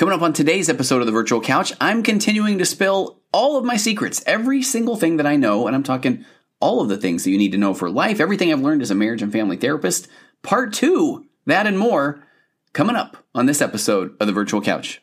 Coming up on today's episode of the Virtual Couch, I'm continuing to spill all of my secrets, every single thing that I know, and I'm talking all of the things that you need to know for life, everything I've learned as a marriage and family therapist. Part two, that and more, coming up on this episode of the Virtual Couch.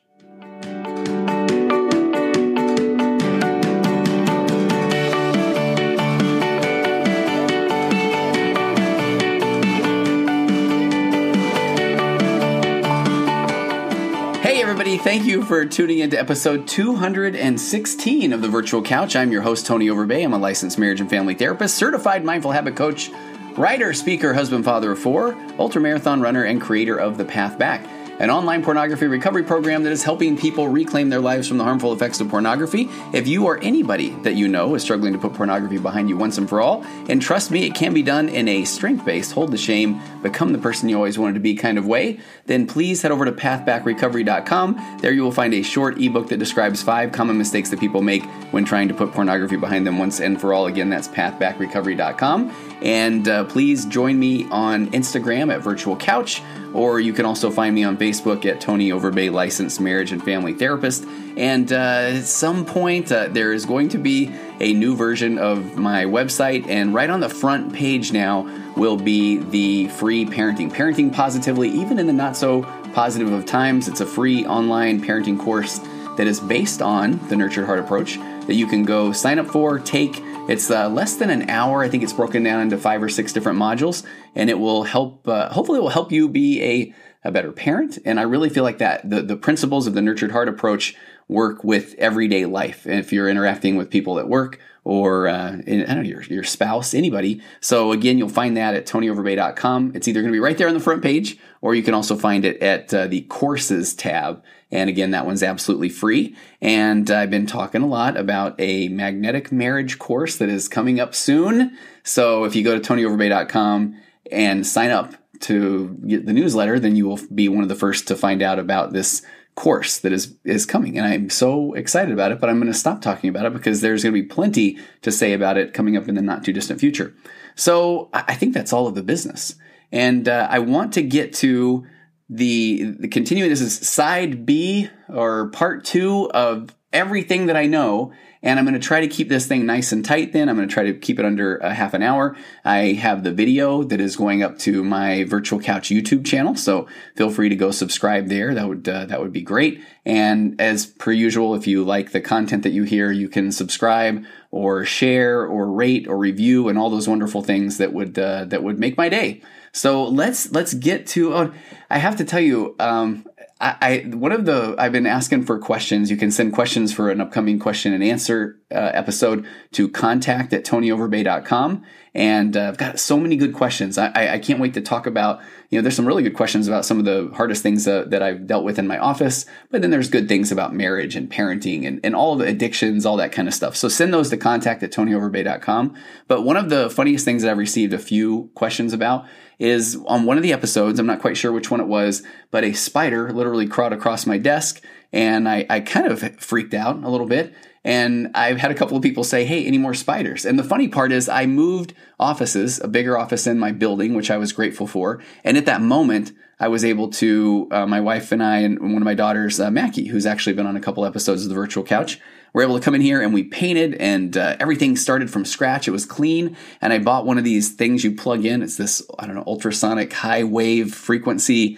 Everybody. Thank you for tuning into episode 216 of the Virtual Couch. I'm your host, Tony Overbay. I'm a licensed marriage and family therapist, certified mindful habit coach, writer, speaker, husband, father of four, ultramarathon runner, and creator of The Path Back an online pornography recovery program that is helping people reclaim their lives from the harmful effects of pornography. If you or anybody that you know is struggling to put pornography behind you once and for all, and trust me, it can be done in a strength based, hold the shame, become the person you always wanted to be kind of way, then please head over to pathbackrecovery.com. There you will find a short ebook that describes five common mistakes that people make when trying to put pornography behind them once and for all. Again, that's pathbackrecovery.com. And uh, please join me on Instagram at Virtual Couch, or you can also find me on Facebook at Tony Overbay, licensed marriage and family therapist. And uh, at some point, uh, there is going to be a new version of my website, and right on the front page now will be the free parenting, parenting positively, even in the not so positive of times. It's a free online parenting course that is based on the Nurtured Heart approach that you can go sign up for, take it's uh, less than an hour. I think it's broken down into five or six different modules, and it will help. Uh, hopefully, it will help you be a, a better parent. And I really feel like that the the principles of the nurtured heart approach work with everyday life. And if you're interacting with people at work or uh, I don't know your your spouse, anybody. So again, you'll find that at tonyoverbay.com. It's either going to be right there on the front page, or you can also find it at uh, the courses tab and again, that one's absolutely free. And I've been talking a lot about a magnetic marriage course that is coming up soon. So if you go to tonyoverbay.com and sign up to get the newsletter, then you will be one of the first to find out about this course that is is coming and I'm so excited about it but I'm going to stop talking about it because there's going to be plenty to say about it coming up in the not too distant future. So I think that's all of the business. And uh, I want to get to the the continuing this is side B or part two of everything that I know. And I'm going to try to keep this thing nice and tight then. I'm going to try to keep it under a half an hour. I have the video that is going up to my Virtual Couch YouTube channel. So feel free to go subscribe there. That would, uh, that would be great. And as per usual, if you like the content that you hear, you can subscribe or share or rate or review and all those wonderful things that would, uh, that would make my day. So let's let's get to. Oh, I have to tell you, um, I, I, one of the I've been asking for questions. You can send questions for an upcoming question and answer uh, episode to contact at tonyoverbay.com. And uh, I've got so many good questions. I, I, I, can't wait to talk about. You know, there's some really good questions about some of the hardest things uh, that I've dealt with in my office. But then there's good things about marriage and parenting and, and all the addictions, all that kind of stuff. So send those to contact at tonyoverbay.com. But one of the funniest things that I've received a few questions about is on one of the episodes, I'm not quite sure which one it was, but a spider literally crawled across my desk and I, I kind of freaked out a little bit. And I've had a couple of people say, Hey, any more spiders? And the funny part is, I moved offices, a bigger office in my building, which I was grateful for. And at that moment, I was able to, uh, my wife and I, and one of my daughters, uh, Mackie, who's actually been on a couple episodes of the virtual couch, were able to come in here and we painted and uh, everything started from scratch. It was clean. And I bought one of these things you plug in. It's this, I don't know, ultrasonic high wave frequency,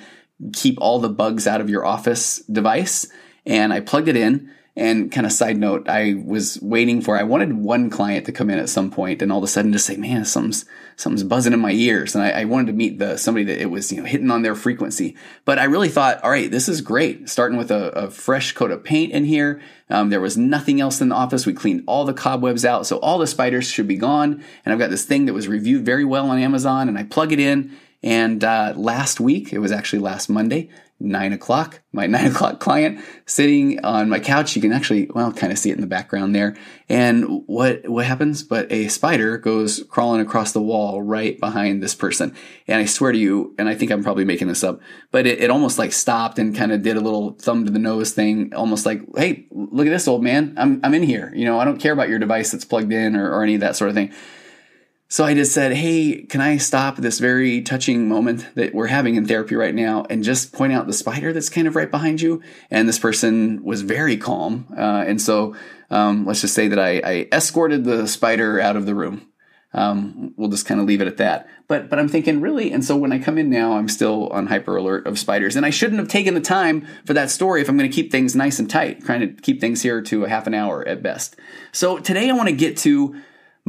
keep all the bugs out of your office device. And I plugged it in and kind of side note, I was waiting for, I wanted one client to come in at some point and all of a sudden just say, man, something's, something's buzzing in my ears. And I, I wanted to meet the, somebody that it was, you know, hitting on their frequency. But I really thought, all right, this is great. Starting with a, a fresh coat of paint in here. Um, there was nothing else in the office. We cleaned all the cobwebs out. So all the spiders should be gone. And I've got this thing that was reviewed very well on Amazon and I plug it in. And uh, last week, it was actually last Monday, nine o'clock, my nine o'clock client sitting on my couch. You can actually, well, kind of see it in the background there. And what, what happens? But a spider goes crawling across the wall right behind this person. And I swear to you, and I think I'm probably making this up, but it, it almost like stopped and kind of did a little thumb to the nose thing, almost like, Hey, look at this old man. I'm, I'm in here. You know, I don't care about your device that's plugged in or, or any of that sort of thing. So I just said, Hey, can I stop this very touching moment that we're having in therapy right now and just point out the spider that's kind of right behind you? And this person was very calm. Uh, and so um, let's just say that I, I, escorted the spider out of the room. Um, we'll just kind of leave it at that. But but I'm thinking really, and so when I come in now, I'm still on hyper alert of spiders, and I shouldn't have taken the time for that story if I'm going to keep things nice and tight, trying to keep things here to a half an hour at best. So today I want to get to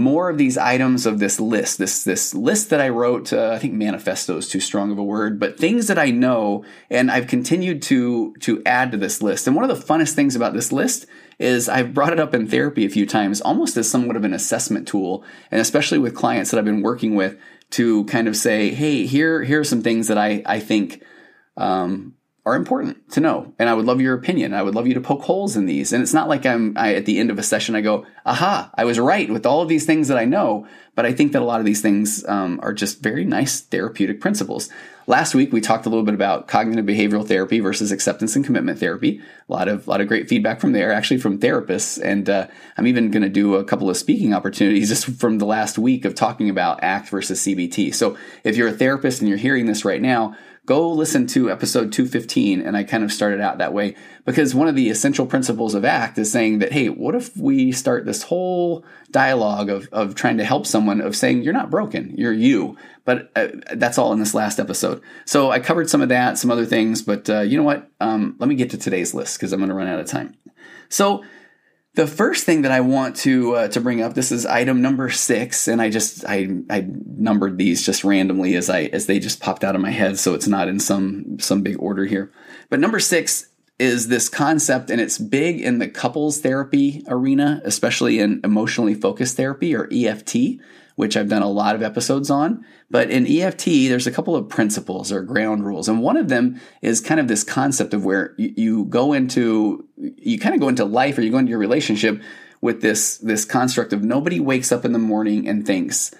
more of these items of this list, this this list that I wrote. Uh, I think manifesto is too strong of a word, but things that I know, and I've continued to to add to this list. And one of the funnest things about this list is I've brought it up in therapy a few times, almost as somewhat of an assessment tool, and especially with clients that I've been working with to kind of say, hey, here here are some things that I I think um, are important to know. And I would love your opinion. I would love you to poke holes in these. And it's not like I'm I, at the end of a session, I go, aha, I was right with all of these things that I know. But I think that a lot of these things um, are just very nice therapeutic principles. Last week, we talked a little bit about cognitive behavioral therapy versus acceptance and commitment therapy. A lot of, lot of great feedback from there, actually from therapists. And uh, I'm even going to do a couple of speaking opportunities just from the last week of talking about ACT versus CBT. So if you're a therapist and you're hearing this right now, go listen to episode 215 and i kind of started out that way because one of the essential principles of act is saying that hey what if we start this whole dialogue of, of trying to help someone of saying you're not broken you're you but uh, that's all in this last episode. So i covered some of that some other things but uh, you know what? Um, let me get to today's list because i'm going to run out of time. So the first thing that I want to uh, to bring up this is item number six, and I just I I numbered these just randomly as I as they just popped out of my head, so it's not in some some big order here. But number six is this concept, and it's big in the couples therapy arena, especially in emotionally focused therapy or EFT which I've done a lot of episodes on. But in EFT, there's a couple of principles or ground rules. And one of them is kind of this concept of where you, you go into, you kind of go into life or you go into your relationship with this, this construct of nobody wakes up in the morning and thinks,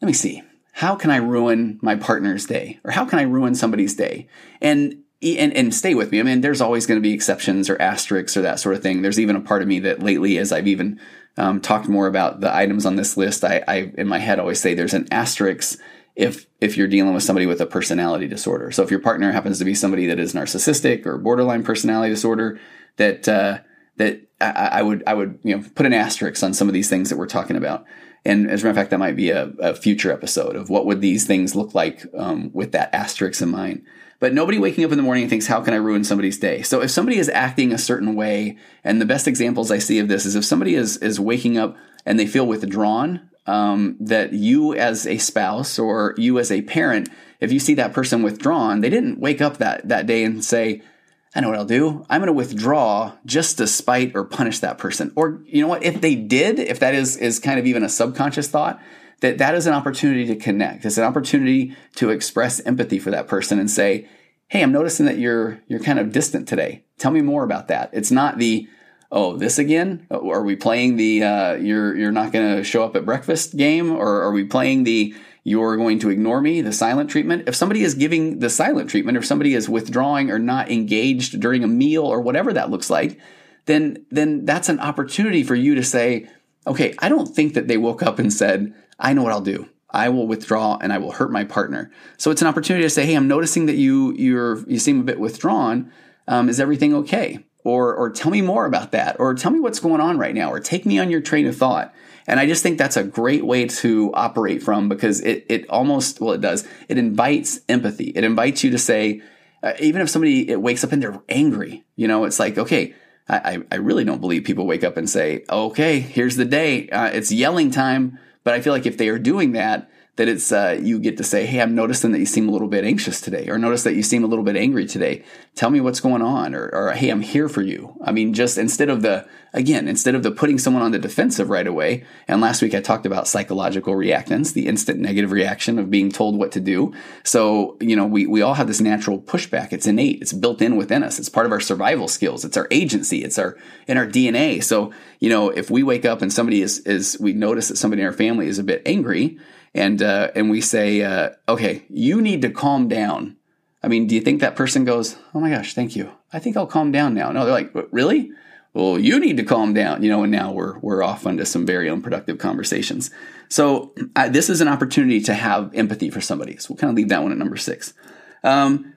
let me see, how can I ruin my partner's day? Or how can I ruin somebody's day? And and, and stay with me. I mean, there's always going to be exceptions or asterisks or that sort of thing. There's even a part of me that lately, as I've even um, talked more about the items on this list, I, I in my head always say there's an asterisk if if you're dealing with somebody with a personality disorder. So if your partner happens to be somebody that is narcissistic or borderline personality disorder, that uh, that I, I, would I would you know put an asterisk on some of these things that we're talking about. And as a matter of fact, that might be a, a future episode of what would these things look like um, with that asterisk in mind. But nobody waking up in the morning thinks, how can I ruin somebody's day? So if somebody is acting a certain way, and the best examples I see of this is if somebody is, is waking up and they feel withdrawn, um, that you as a spouse or you as a parent, if you see that person withdrawn, they didn't wake up that, that day and say, I know what I'll do. I'm going to withdraw just to spite or punish that person. Or you know what? If they did, if that is is kind of even a subconscious thought, that that is an opportunity to connect. It's an opportunity to express empathy for that person and say, "Hey, I'm noticing that you're you're kind of distant today. Tell me more about that." It's not the oh this again are we playing the uh, you're you're not going to show up at breakfast game or are we playing the you're going to ignore me the silent treatment if somebody is giving the silent treatment if somebody is withdrawing or not engaged during a meal or whatever that looks like then then that's an opportunity for you to say okay i don't think that they woke up and said I know what I'll do. I will withdraw and I will hurt my partner. So it's an opportunity to say, "Hey, I'm noticing that you you're you seem a bit withdrawn. Um, is everything okay?" Or or tell me more about that. Or tell me what's going on right now. Or take me on your train of thought. And I just think that's a great way to operate from because it it almost well it does it invites empathy. It invites you to say, uh, even if somebody it wakes up and they're angry, you know, it's like okay. I, I really don't believe people wake up and say, okay, here's the day. Uh, it's yelling time but I feel like if they are doing that, that it's uh, you get to say, "Hey, I'm noticing that you seem a little bit anxious today," or "Notice that you seem a little bit angry today. Tell me what's going on," or, or "Hey, I'm here for you." I mean, just instead of the again, instead of the putting someone on the defensive right away. And last week I talked about psychological reactance, the instant negative reaction of being told what to do. So you know, we we all have this natural pushback. It's innate. It's built in within us. It's part of our survival skills. It's our agency. It's our in our DNA. So you know, if we wake up and somebody is is we notice that somebody in our family is a bit angry and uh, and we say, uh, okay, you need to calm down. I mean, do you think that person goes, oh my gosh, thank you. I think I'll calm down now. No, they're like, really? well, you need to calm down, you know, and now we're, we're off onto some very unproductive conversations. So this is an opportunity to have empathy for somebody. So we'll kind of leave that one at number six. Um,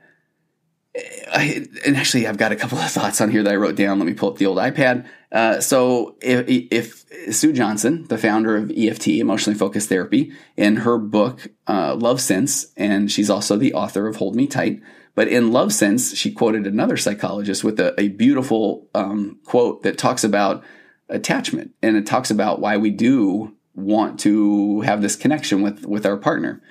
I, and actually, I've got a couple of thoughts on here that I wrote down. Let me pull up the old iPad. Uh, so, if, if, Sue Johnson, the founder of EFT, Emotionally Focused Therapy, in her book uh, Love Sense, and she's also the author of Hold Me Tight, but in Love Sense, she quoted another psychologist with a, a beautiful um, quote that talks about attachment and it talks about why we do want to have this connection with with our partner.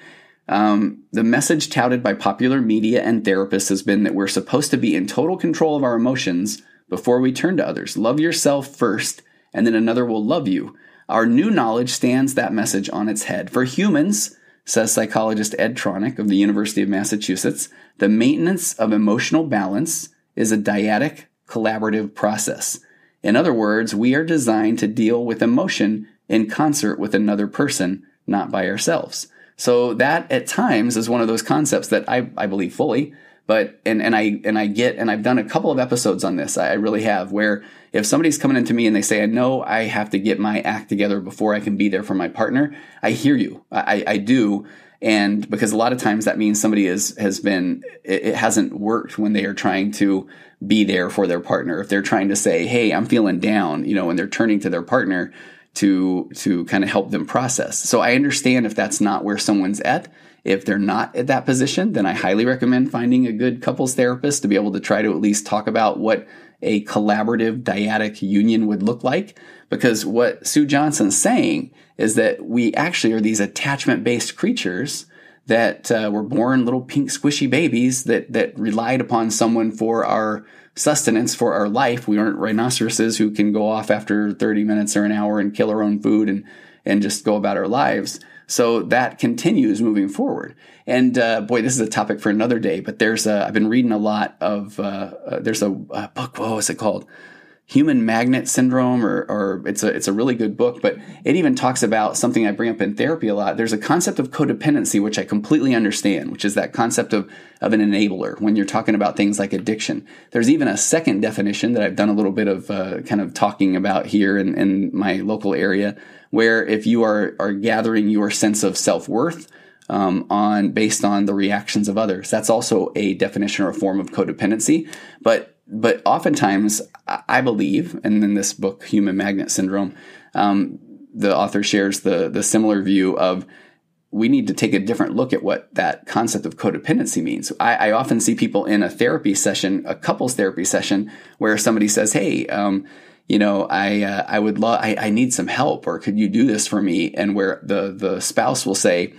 Um, the message touted by popular media and therapists has been that we're supposed to be in total control of our emotions before we turn to others. Love yourself first, and then another will love you. Our new knowledge stands that message on its head. For humans, says psychologist Ed Tronick of the University of Massachusetts, the maintenance of emotional balance is a dyadic, collaborative process. In other words, we are designed to deal with emotion in concert with another person, not by ourselves. So that at times is one of those concepts that I, I believe fully, but and, and I and I get and I've done a couple of episodes on this. I really have where if somebody's coming into me and they say, I know I have to get my act together before I can be there for my partner, I hear you. I, I do. And because a lot of times that means somebody is, has been, it, it hasn't worked when they are trying to be there for their partner. If they're trying to say, Hey, I'm feeling down, you know, and they're turning to their partner to, to kind of help them process. So I understand if that's not where someone's at. If they're not at that position, then I highly recommend finding a good couples therapist to be able to try to at least talk about what a collaborative dyadic union would look like. Because what Sue Johnson's saying is that we actually are these attachment based creatures that uh, were born little pink squishy babies that, that relied upon someone for our sustenance, for our life. We aren't rhinoceroses who can go off after 30 minutes or an hour and kill our own food and, and just go about our lives. So that continues moving forward. And uh, boy, this is a topic for another day. But there's a, I've been reading a lot of uh, uh, there's a, a, book. What was it called? Human Magnet Syndrome, or, or it's a it's a really good book. But it even talks about something I bring up in therapy a lot. There's a concept of codependency, which I completely understand, which is that concept of of an enabler when you're talking about things like addiction. There's even a second definition that I've done a little bit of uh, kind of talking about here in, in my local area where if you are, are gathering your sense of self worth um, on based on the reactions of others, that's also a definition or a form of codependency. But but oftentimes, I believe, and in this book, Human Magnet Syndrome, um, the author shares the the similar view of we need to take a different look at what that concept of codependency means. I, I often see people in a therapy session, a couples therapy session, where somebody says, "Hey." Um, you know, I uh, I would love I, I need some help, or could you do this for me? And where the the spouse will say,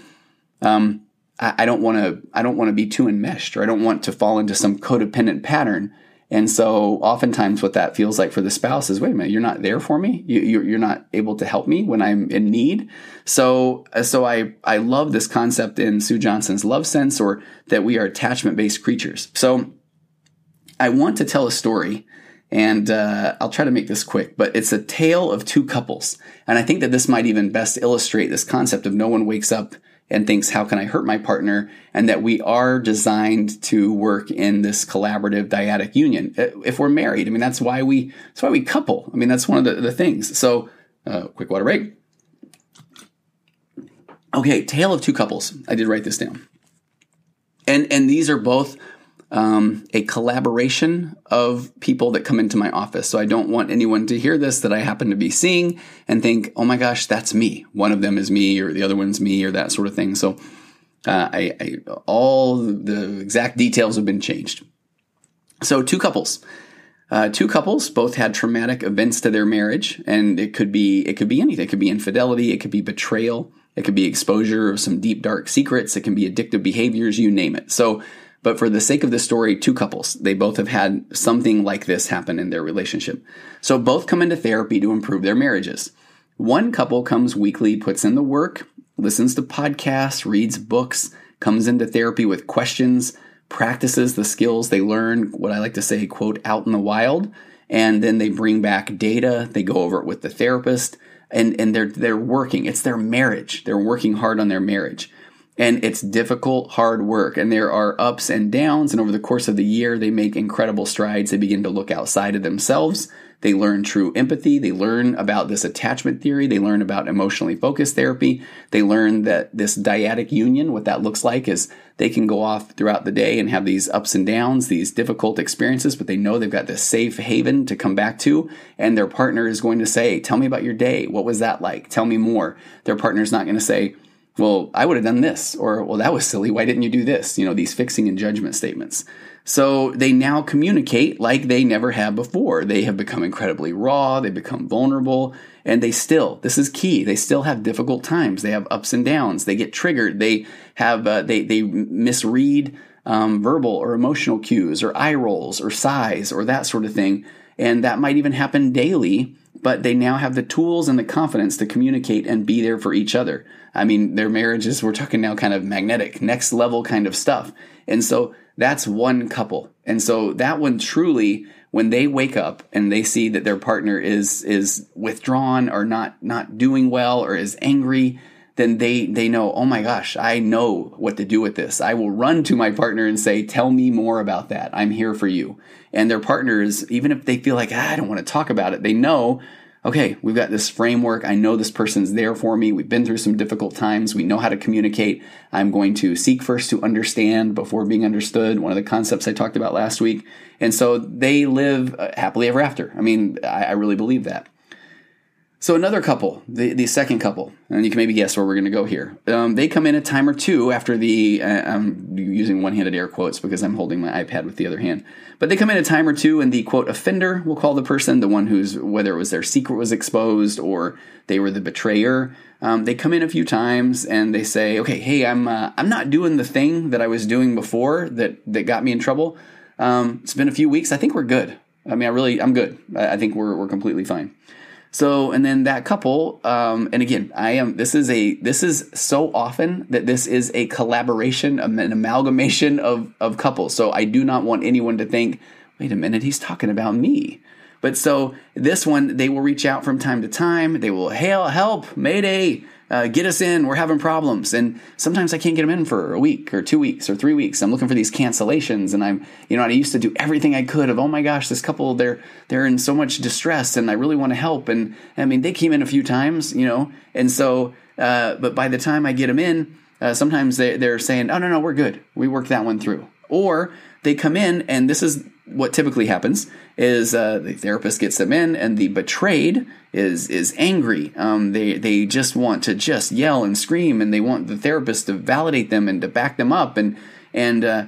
um, I, I don't want to I don't want to be too enmeshed, or I don't want to fall into some codependent pattern. And so, oftentimes, what that feels like for the spouse is, wait a minute, you're not there for me. You, you're not able to help me when I'm in need. So, uh, so I I love this concept in Sue Johnson's Love Sense, or that we are attachment based creatures. So, I want to tell a story and uh, I'll try to make this quick, but it's a tale of two couples. And I think that this might even best illustrate this concept of no one wakes up and thinks, how can I hurt my partner? And that we are designed to work in this collaborative dyadic union. Uh, if we're married, I mean, that's why we, that's why we couple. I mean, that's one of the, the things. So, uh, quick water break. Okay, tale of two couples. I did write this down. And, and these are both um, a collaboration of people that come into my office. So I don't want anyone to hear this that I happen to be seeing and think, oh my gosh, that's me. One of them is me, or the other one's me, or that sort of thing. So uh, I, I, all the exact details have been changed. So two couples. Uh, two couples both had traumatic events to their marriage, and it could be it could be anything. It could be infidelity, it could be betrayal, it could be exposure of some deep dark secrets, it can be addictive behaviors, you name it. So but for the sake of the story, two couples, they both have had something like this happen in their relationship. So both come into therapy to improve their marriages. One couple comes weekly, puts in the work, listens to podcasts, reads books, comes into therapy with questions, practices the skills they learn, what I like to say, quote, out in the wild, and then they bring back data, they go over it with the therapist, and, and they're they're working. It's their marriage. They're working hard on their marriage. And it's difficult, hard work. And there are ups and downs. And over the course of the year, they make incredible strides. They begin to look outside of themselves. They learn true empathy. They learn about this attachment theory. They learn about emotionally focused therapy. They learn that this dyadic union, what that looks like is they can go off throughout the day and have these ups and downs, these difficult experiences, but they know they've got this safe haven to come back to. And their partner is going to say, Tell me about your day. What was that like? Tell me more. Their partner's not going to say, well, I would have done this, or well, that was silly. Why didn't you do this? You know, these fixing and judgment statements. So they now communicate like they never have before. They have become incredibly raw, they become vulnerable, and they still, this is key, they still have difficult times. They have ups and downs. They get triggered. They have, uh, they, they misread um, verbal or emotional cues or eye rolls or sighs or that sort of thing. And that might even happen daily but they now have the tools and the confidence to communicate and be there for each other. I mean, their marriages, we're talking now kind of magnetic, next level kind of stuff. And so that's one couple. And so that one truly, when they wake up and they see that their partner is, is withdrawn or not, not doing well or is angry, then they, they know, oh my gosh, I know what to do with this. I will run to my partner and say, tell me more about that. I'm here for you. And their partners, even if they feel like, ah, I don't want to talk about it, they know okay, we've got this framework. I know this person's there for me. We've been through some difficult times. We know how to communicate. I'm going to seek first to understand before being understood. One of the concepts I talked about last week. And so they live uh, happily ever after. I mean, I, I really believe that. So another couple, the, the second couple, and you can maybe guess where we're going to go here. Um, they come in a time or two after the. Uh, I'm using one-handed air quotes because I'm holding my iPad with the other hand. But they come in a time or two, and the quote offender, we'll call the person the one who's whether it was their secret was exposed or they were the betrayer. Um, they come in a few times and they say, "Okay, hey, I'm uh, I'm not doing the thing that I was doing before that that got me in trouble. Um, it's been a few weeks. I think we're good. I mean, I really I'm good. I, I think we're we're completely fine." So, and then that couple, um, and again, I am. This is a. This is so often that this is a collaboration, an amalgamation of of couples. So I do not want anyone to think, wait a minute, he's talking about me. But so this one, they will reach out from time to time. They will hail, help, mayday uh, get us in. We're having problems. And sometimes I can't get them in for a week or two weeks or three weeks. I'm looking for these cancellations. And I'm, you know, I used to do everything I could of, oh my gosh, this couple, they're, they're in so much distress and I really want to help. And I mean, they came in a few times, you know, and so, uh, but by the time I get them in, uh, sometimes they, they're saying, oh, no, no, we're good. We worked that one through. Or they come in and this is what typically happens is uh, the therapist gets them in, and the betrayed is is angry. Um, they they just want to just yell and scream, and they want the therapist to validate them and to back them up, and and uh,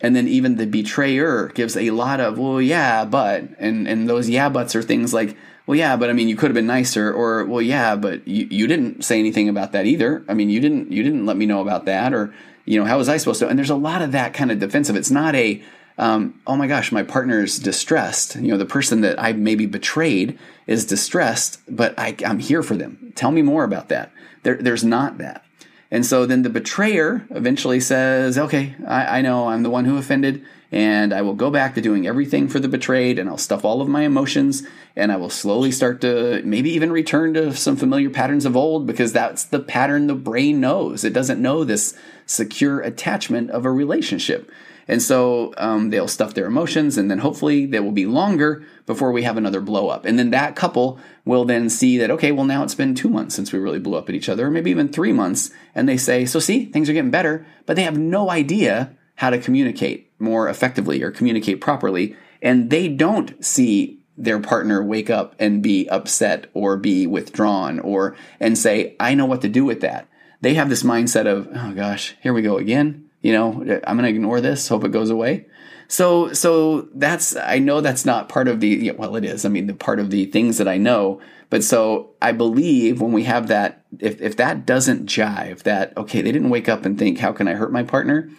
and then even the betrayer gives a lot of well, yeah, but and and those yeah buts are things like well, yeah, but I mean, you could have been nicer, or well, yeah, but you, you didn't say anything about that either. I mean, you didn't you didn't let me know about that, or you know, how was I supposed to? And there's a lot of that kind of defensive. It's not a um, oh my gosh, my partner's distressed. You know, the person that I maybe betrayed is distressed, but I, am here for them. Tell me more about that. There, there's not that. And so then the betrayer eventually says, okay, I, I know I'm the one who offended, and I will go back to doing everything for the betrayed, and I'll stuff all of my emotions, and I will slowly start to maybe even return to some familiar patterns of old because that's the pattern the brain knows. It doesn't know this secure attachment of a relationship. And so um, they'll stuff their emotions, and then hopefully they will be longer before we have another blow up. And then that couple will then see that, okay, well, now it's been two months since we really blew up at each other, or maybe even three months. And they say, so see, things are getting better, but they have no idea how to communicate more effectively or communicate properly. And they don't see their partner wake up and be upset or be withdrawn or and say, I know what to do with that. They have this mindset of, oh gosh, here we go again you know, I'm going to ignore this, hope it goes away. So, so that's, I know that's not part of the, yeah, well, it is. I mean, the part of the things that I know. But so I believe when we have that, if, if that doesn't jive, that, okay, they didn't wake up and think, how can I hurt my partner?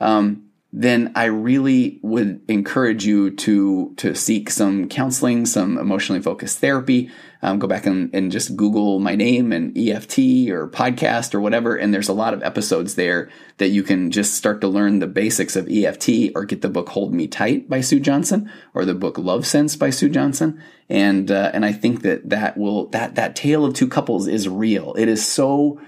Um, then I really would encourage you to to seek some counseling, some emotionally focused therapy. Um, go back and, and just Google my name and EFT or podcast or whatever, and there's a lot of episodes there that you can just start to learn the basics of EFT or get the book Hold Me Tight by Sue Johnson or the book Love Sense by Sue Johnson. And uh, and I think that that will that that tale of two couples is real. It is so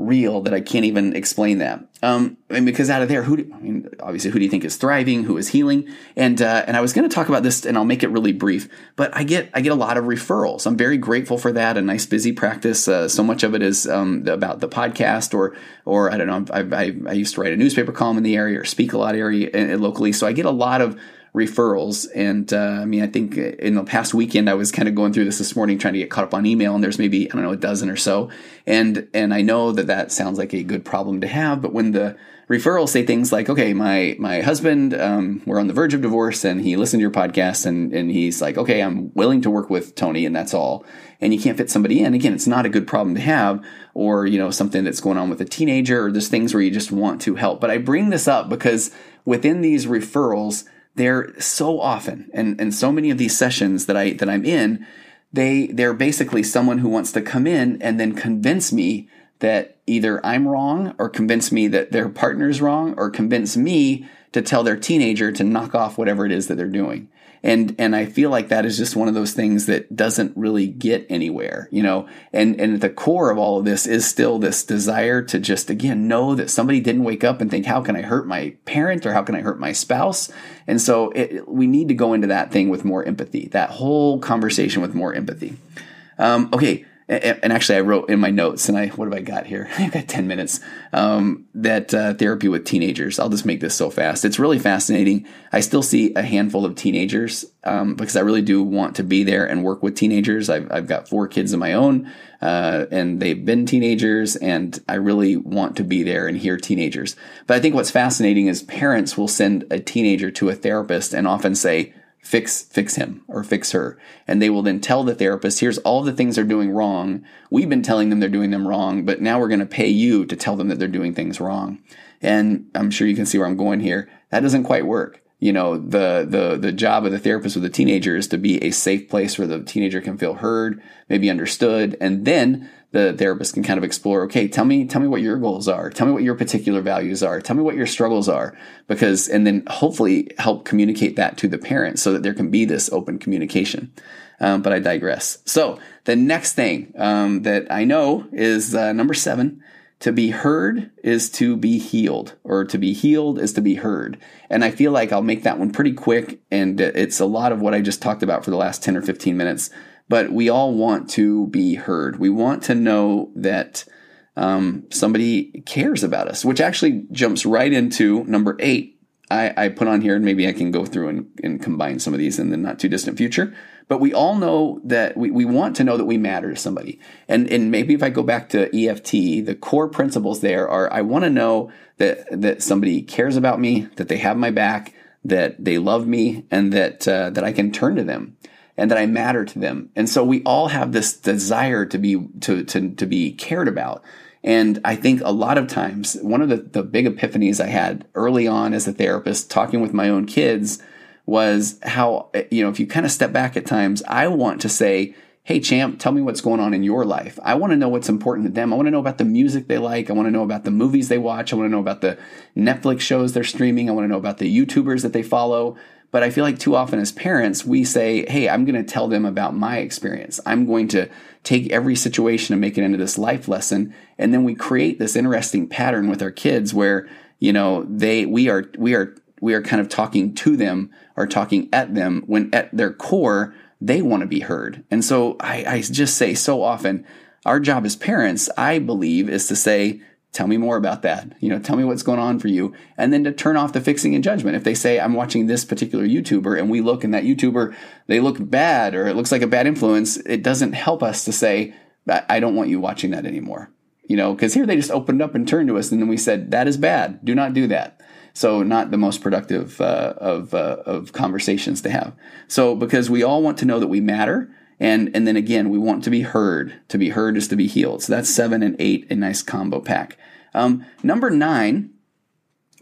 real that I can't even explain that. Um, and because out of there, who do, I mean, obviously, who do you think is thriving? Who is healing? And uh, and I was going to talk about this, and I'll make it really brief. But I get I get a lot of referrals. I'm very grateful for that. A nice busy practice. Uh, so much of it is um, about the podcast, or or I don't know. I, I, I, used to write a newspaper column in the area, or speak a lot area uh, locally. So I get a lot of referrals. And uh, I mean, I think in the past weekend, I was kind of going through this this morning, trying to get caught up on email, and there's maybe I don't know a dozen or so. And and I know that that sounds like a good problem to have, but when the referrals say things like, "Okay, my my husband, um, we're on the verge of divorce, and he listened to your podcast, and and he's like, okay, I'm willing to work with Tony, and that's all." And you can't fit somebody in. Again, it's not a good problem to have, or you know something that's going on with a teenager, or there's things where you just want to help. But I bring this up because within these referrals they're so often and, and so many of these sessions that I that I'm in, they they're basically someone who wants to come in and then convince me that either I'm wrong or convince me that their partner's wrong or convince me to tell their teenager to knock off whatever it is that they're doing and and I feel like that is just one of those things that doesn't really get anywhere, you know. And and at the core of all of this is still this desire to just again know that somebody didn't wake up and think, how can I hurt my parent or how can I hurt my spouse? And so it, we need to go into that thing with more empathy, that whole conversation with more empathy. Um, okay, and actually I wrote in my notes and I what have I got here? I've got 10 minutes. Um, that uh, therapy with teenagers. I'll just make this so fast. It's really fascinating. I still see a handful of teenagers um, because I really do want to be there and work with teenagers. I've, I've got four kids of my own uh, and they've been teenagers and I really want to be there and hear teenagers. But I think what's fascinating is parents will send a teenager to a therapist and often say, fix fix him or fix her. And they will then tell the therapist here's all the things they're doing wrong. We've been telling them they're doing them wrong but now we're going to pay you to tell them that they're doing things wrong. And i'm sure you can see where i'm going here. That doesn't quite work. You know the the the job of the therapist with the teenager is to be a safe place where the teenager can feel heard maybe understood and then the therapist can kind of explore okay tell me tell me what your goals are. Tell me what your particular values are. Tell me what your struggles are. Because and then hopefully help communicate that to the parent so that there can be this open communication. Um, but i digress. So the next thing um, that i know is uh, number seven to be heard is to be healed or to be healed is to be heard. And i feel like i'll make that one pretty quick and it's a lot of what i just talked about for the last 10 or 15 minutes but we all want to be heard. We want to know that um, somebody cares about us, which actually jumps right into number eight. I, I put on here, and maybe I can go through and, and, combine some of these in the not too distant future. But we all know that we, we want to know that we matter to somebody. And, and maybe if I go back to EFT, the core principles there are I want to know that, that somebody cares about me, that they have my back, that they love me, and that, uh, that I can turn to them and that I matter to them. And so we all have this desire to be to to to be cared about. And I think a lot of times one of the, the big epiphanies I had early on as a therapist talking with my own kids was how you know if you kind of step back at times, I want to say, Hey champ, tell me what's going on in your life. I want to know what's important to them. I want to know about the music they like. I want to know about the movies they watch. I want to know about the Netflix shows they're streaming. I want to know about the YouTubers that they follow. But I feel like too often as parents, we say, Hey, I'm going to tell them about my experience. I'm going to take every situation and make it into this life lesson. And then we create this interesting pattern with our kids where, you know, they, we are, we are, we are kind of talking to them or talking at them when at their core, they want to be heard. And so I, I just say so often, our job as parents, I believe, is to say, tell me more about that. You know, tell me what's going on for you. And then to turn off the fixing and judgment. If they say, I'm watching this particular YouTuber and we look and that YouTuber, they look bad or it looks like a bad influence, it doesn't help us to say, I don't want you watching that anymore. You know, because here they just opened up and turned to us and then we said, that is bad. Do not do that. So not the most productive uh, of, uh, of conversations to have. So because we all want to know that we matter, and, and then again, we want to be heard. To be heard is to be healed. So that's seven and eight, a nice combo pack. Um, number nine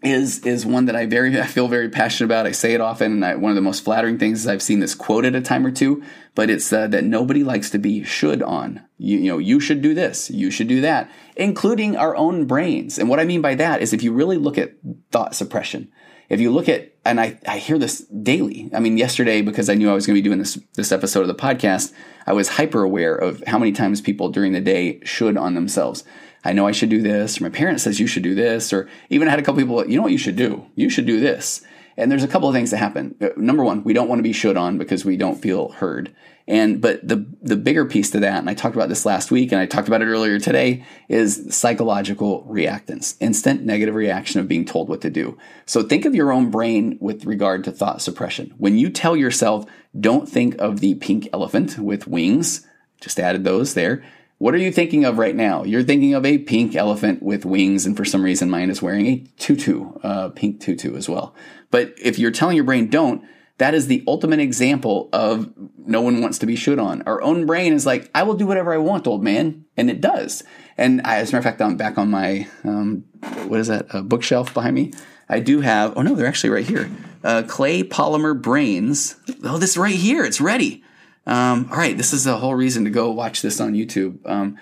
is is one that I very I feel very passionate about. I say it often. I, one of the most flattering things is I've seen this quoted a time or two, but it's uh, that nobody likes to be should on. You, you know, you should do this, you should do that, including our own brains. And what I mean by that is if you really look at thought suppression, if you look at, and I, I hear this daily. I mean, yesterday, because I knew I was going to be doing this, this episode of the podcast, I was hyper aware of how many times people during the day should on themselves. I know I should do this, or my parent says you should do this, or even I had a couple people, you know what you should do? You should do this. And there's a couple of things that happen. Uh, number one, we don't want to be should on because we don't feel heard. And but the the bigger piece to that, and I talked about this last week, and I talked about it earlier today, is psychological reactance, instant negative reaction of being told what to do. So think of your own brain with regard to thought suppression. When you tell yourself, "Don't think of the pink elephant with wings," just added those there. What are you thinking of right now? You're thinking of a pink elephant with wings, and for some reason, mine is wearing a tutu, uh, pink tutu as well. But if you're telling your brain don't, that is the ultimate example of no one wants to be should on. Our own brain is like, I will do whatever I want, old man. And it does. And I, as a matter of fact, I'm back on my, um, what is that, a bookshelf behind me. I do have, oh no, they're actually right here. Uh, clay polymer brains. Oh, this right here. It's ready. Um, all right, this is a whole reason to go watch this on YouTube. Um,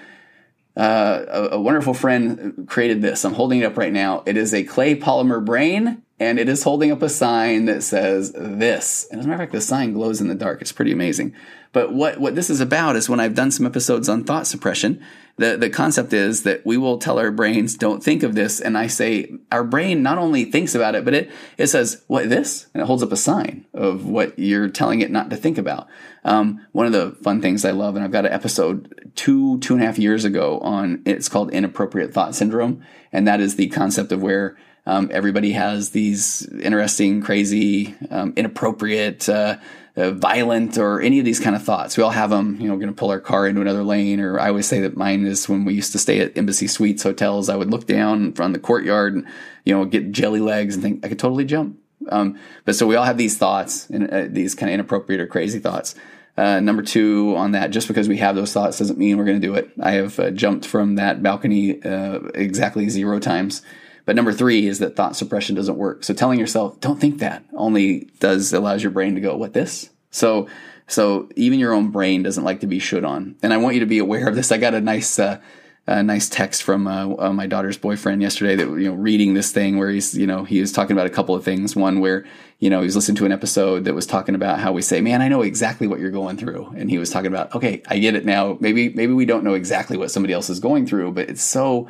uh, a, a, wonderful friend created this. I'm holding it up right now. It is a clay polymer brain, and it is holding up a sign that says this. And as a matter of fact, the sign glows in the dark. It's pretty amazing. But what, what this is about is when I've done some episodes on thought suppression, the, the concept is that we will tell our brains, don't think of this. And I say, our brain not only thinks about it, but it, it says, what, this? And it holds up a sign of what you're telling it not to think about. Um, one of the fun things I love, and I've got an episode two, two and a half years ago on, it's called inappropriate thought syndrome. And that is the concept of where um, everybody has these interesting, crazy, um, inappropriate, uh, uh, violent or any of these kind of thoughts. We all have them, you know, we're going to pull our car into another lane. Or I always say that mine is when we used to stay at Embassy Suites hotels, I would look down from the courtyard and, you know, get jelly legs and think I could totally jump. Um, but so we all have these thoughts and uh, these kind of inappropriate or crazy thoughts. Uh, number two on that, just because we have those thoughts doesn't mean we're going to do it. I have uh, jumped from that balcony uh, exactly zero times. But number three is that thought suppression doesn't work. So telling yourself, don't think that only does allows your brain to go, what this? So, so even your own brain doesn't like to be should on. And I want you to be aware of this. I got a nice, uh, a nice text from uh, uh, my daughter's boyfriend yesterday that you know reading this thing where he's you know he was talking about a couple of things one where you know he was listening to an episode that was talking about how we say man i know exactly what you're going through and he was talking about okay i get it now maybe maybe we don't know exactly what somebody else is going through but it's so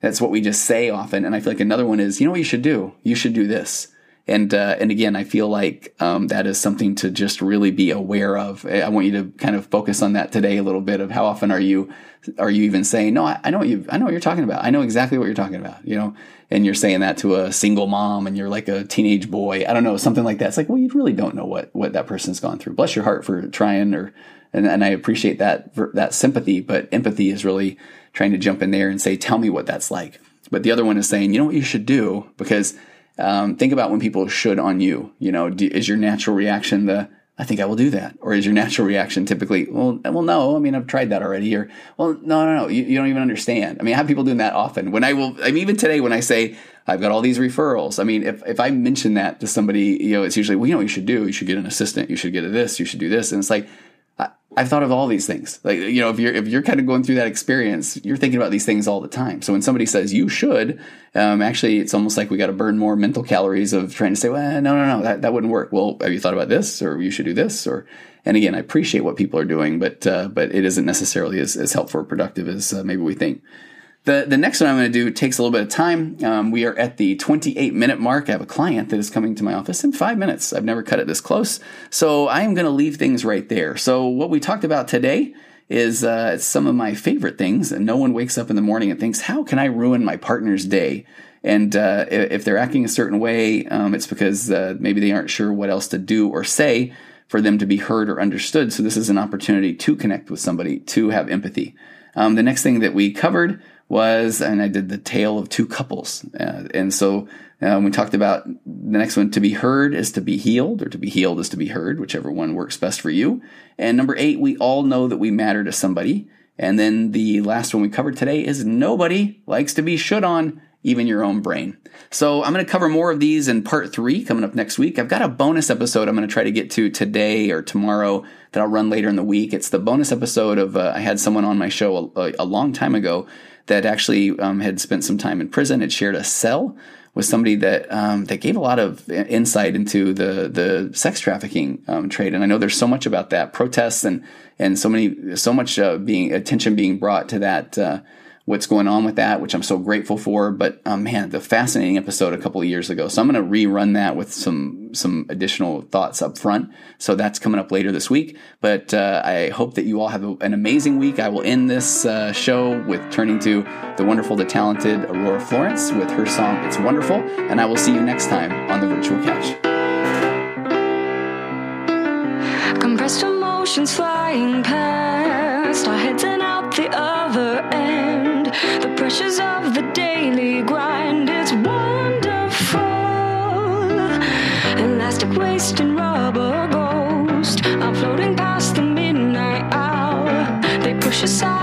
that's what we just say often. And I feel like another one is, you know what you should do? You should do this. And uh, and again, I feel like um, that is something to just really be aware of. I want you to kind of focus on that today a little bit. Of how often are you are you even saying, "No, I, I know what you I know what you're talking about. I know exactly what you're talking about." You know, and you're saying that to a single mom, and you're like a teenage boy. I don't know, something like that. It's like, well, you really don't know what what that person's gone through. Bless your heart for trying, or and, and I appreciate that that sympathy, but empathy is really trying to jump in there and say, tell me what that's like. But the other one is saying, you know what you should do? Because um, think about when people should on you. You know, do, is your natural reaction the, I think I will do that? Or is your natural reaction typically, well, well, no, I mean, I've tried that already. Or, well, no, no, no, you, you don't even understand. I mean, I have people doing that often. When I will, I mean, even today when I say, I've got all these referrals. I mean, if, if I mention that to somebody, you know, it's usually, well, you know what you should do? You should get an assistant. You should get a this. You should do this. And it's like, I've thought of all these things. Like you know, if you're if you're kind of going through that experience, you're thinking about these things all the time. So when somebody says you should, um, actually, it's almost like we got to burn more mental calories of trying to say, well, no, no, no, that that wouldn't work. Well, have you thought about this, or you should do this, or and again, I appreciate what people are doing, but uh, but it isn't necessarily as, as helpful or productive as uh, maybe we think. The, the next one I'm going to do takes a little bit of time. Um, we are at the 28 minute mark. I have a client that is coming to my office in five minutes. I've never cut it this close. So I am going to leave things right there. So what we talked about today is uh, some of my favorite things. And no one wakes up in the morning and thinks, how can I ruin my partner's day? And uh, if they're acting a certain way, um, it's because uh, maybe they aren't sure what else to do or say for them to be heard or understood. So this is an opportunity to connect with somebody, to have empathy. Um, the next thing that we covered was, and I did the tale of two couples. Uh, and so uh, we talked about the next one to be heard is to be healed, or to be healed is to be heard, whichever one works best for you. And number eight, we all know that we matter to somebody. And then the last one we covered today is nobody likes to be should on, even your own brain. So I'm going to cover more of these in part three coming up next week. I've got a bonus episode I'm going to try to get to today or tomorrow that I'll run later in the week. It's the bonus episode of uh, I had someone on my show a, a long time ago that actually um, had spent some time in prison, had shared a cell with somebody that um, that gave a lot of insight into the the sex trafficking um, trade. And I know there's so much about that protests and and so many so much uh, being attention being brought to that. Uh, what's going on with that, which I'm so grateful for. But um, man, the fascinating episode a couple of years ago. So I'm going to rerun that with some some additional thoughts up front. So that's coming up later this week. But uh, I hope that you all have an amazing week. I will end this uh, show with turning to the wonderful, the talented Aurora Florence with her song "It's Wonderful," and I will see you next time on the virtual couch. Compressed emotions flying past our heads and out the other end pressures of the daily grind. It's wonderful. Elastic waist and rubber ghost are floating past the midnight hour. They push aside.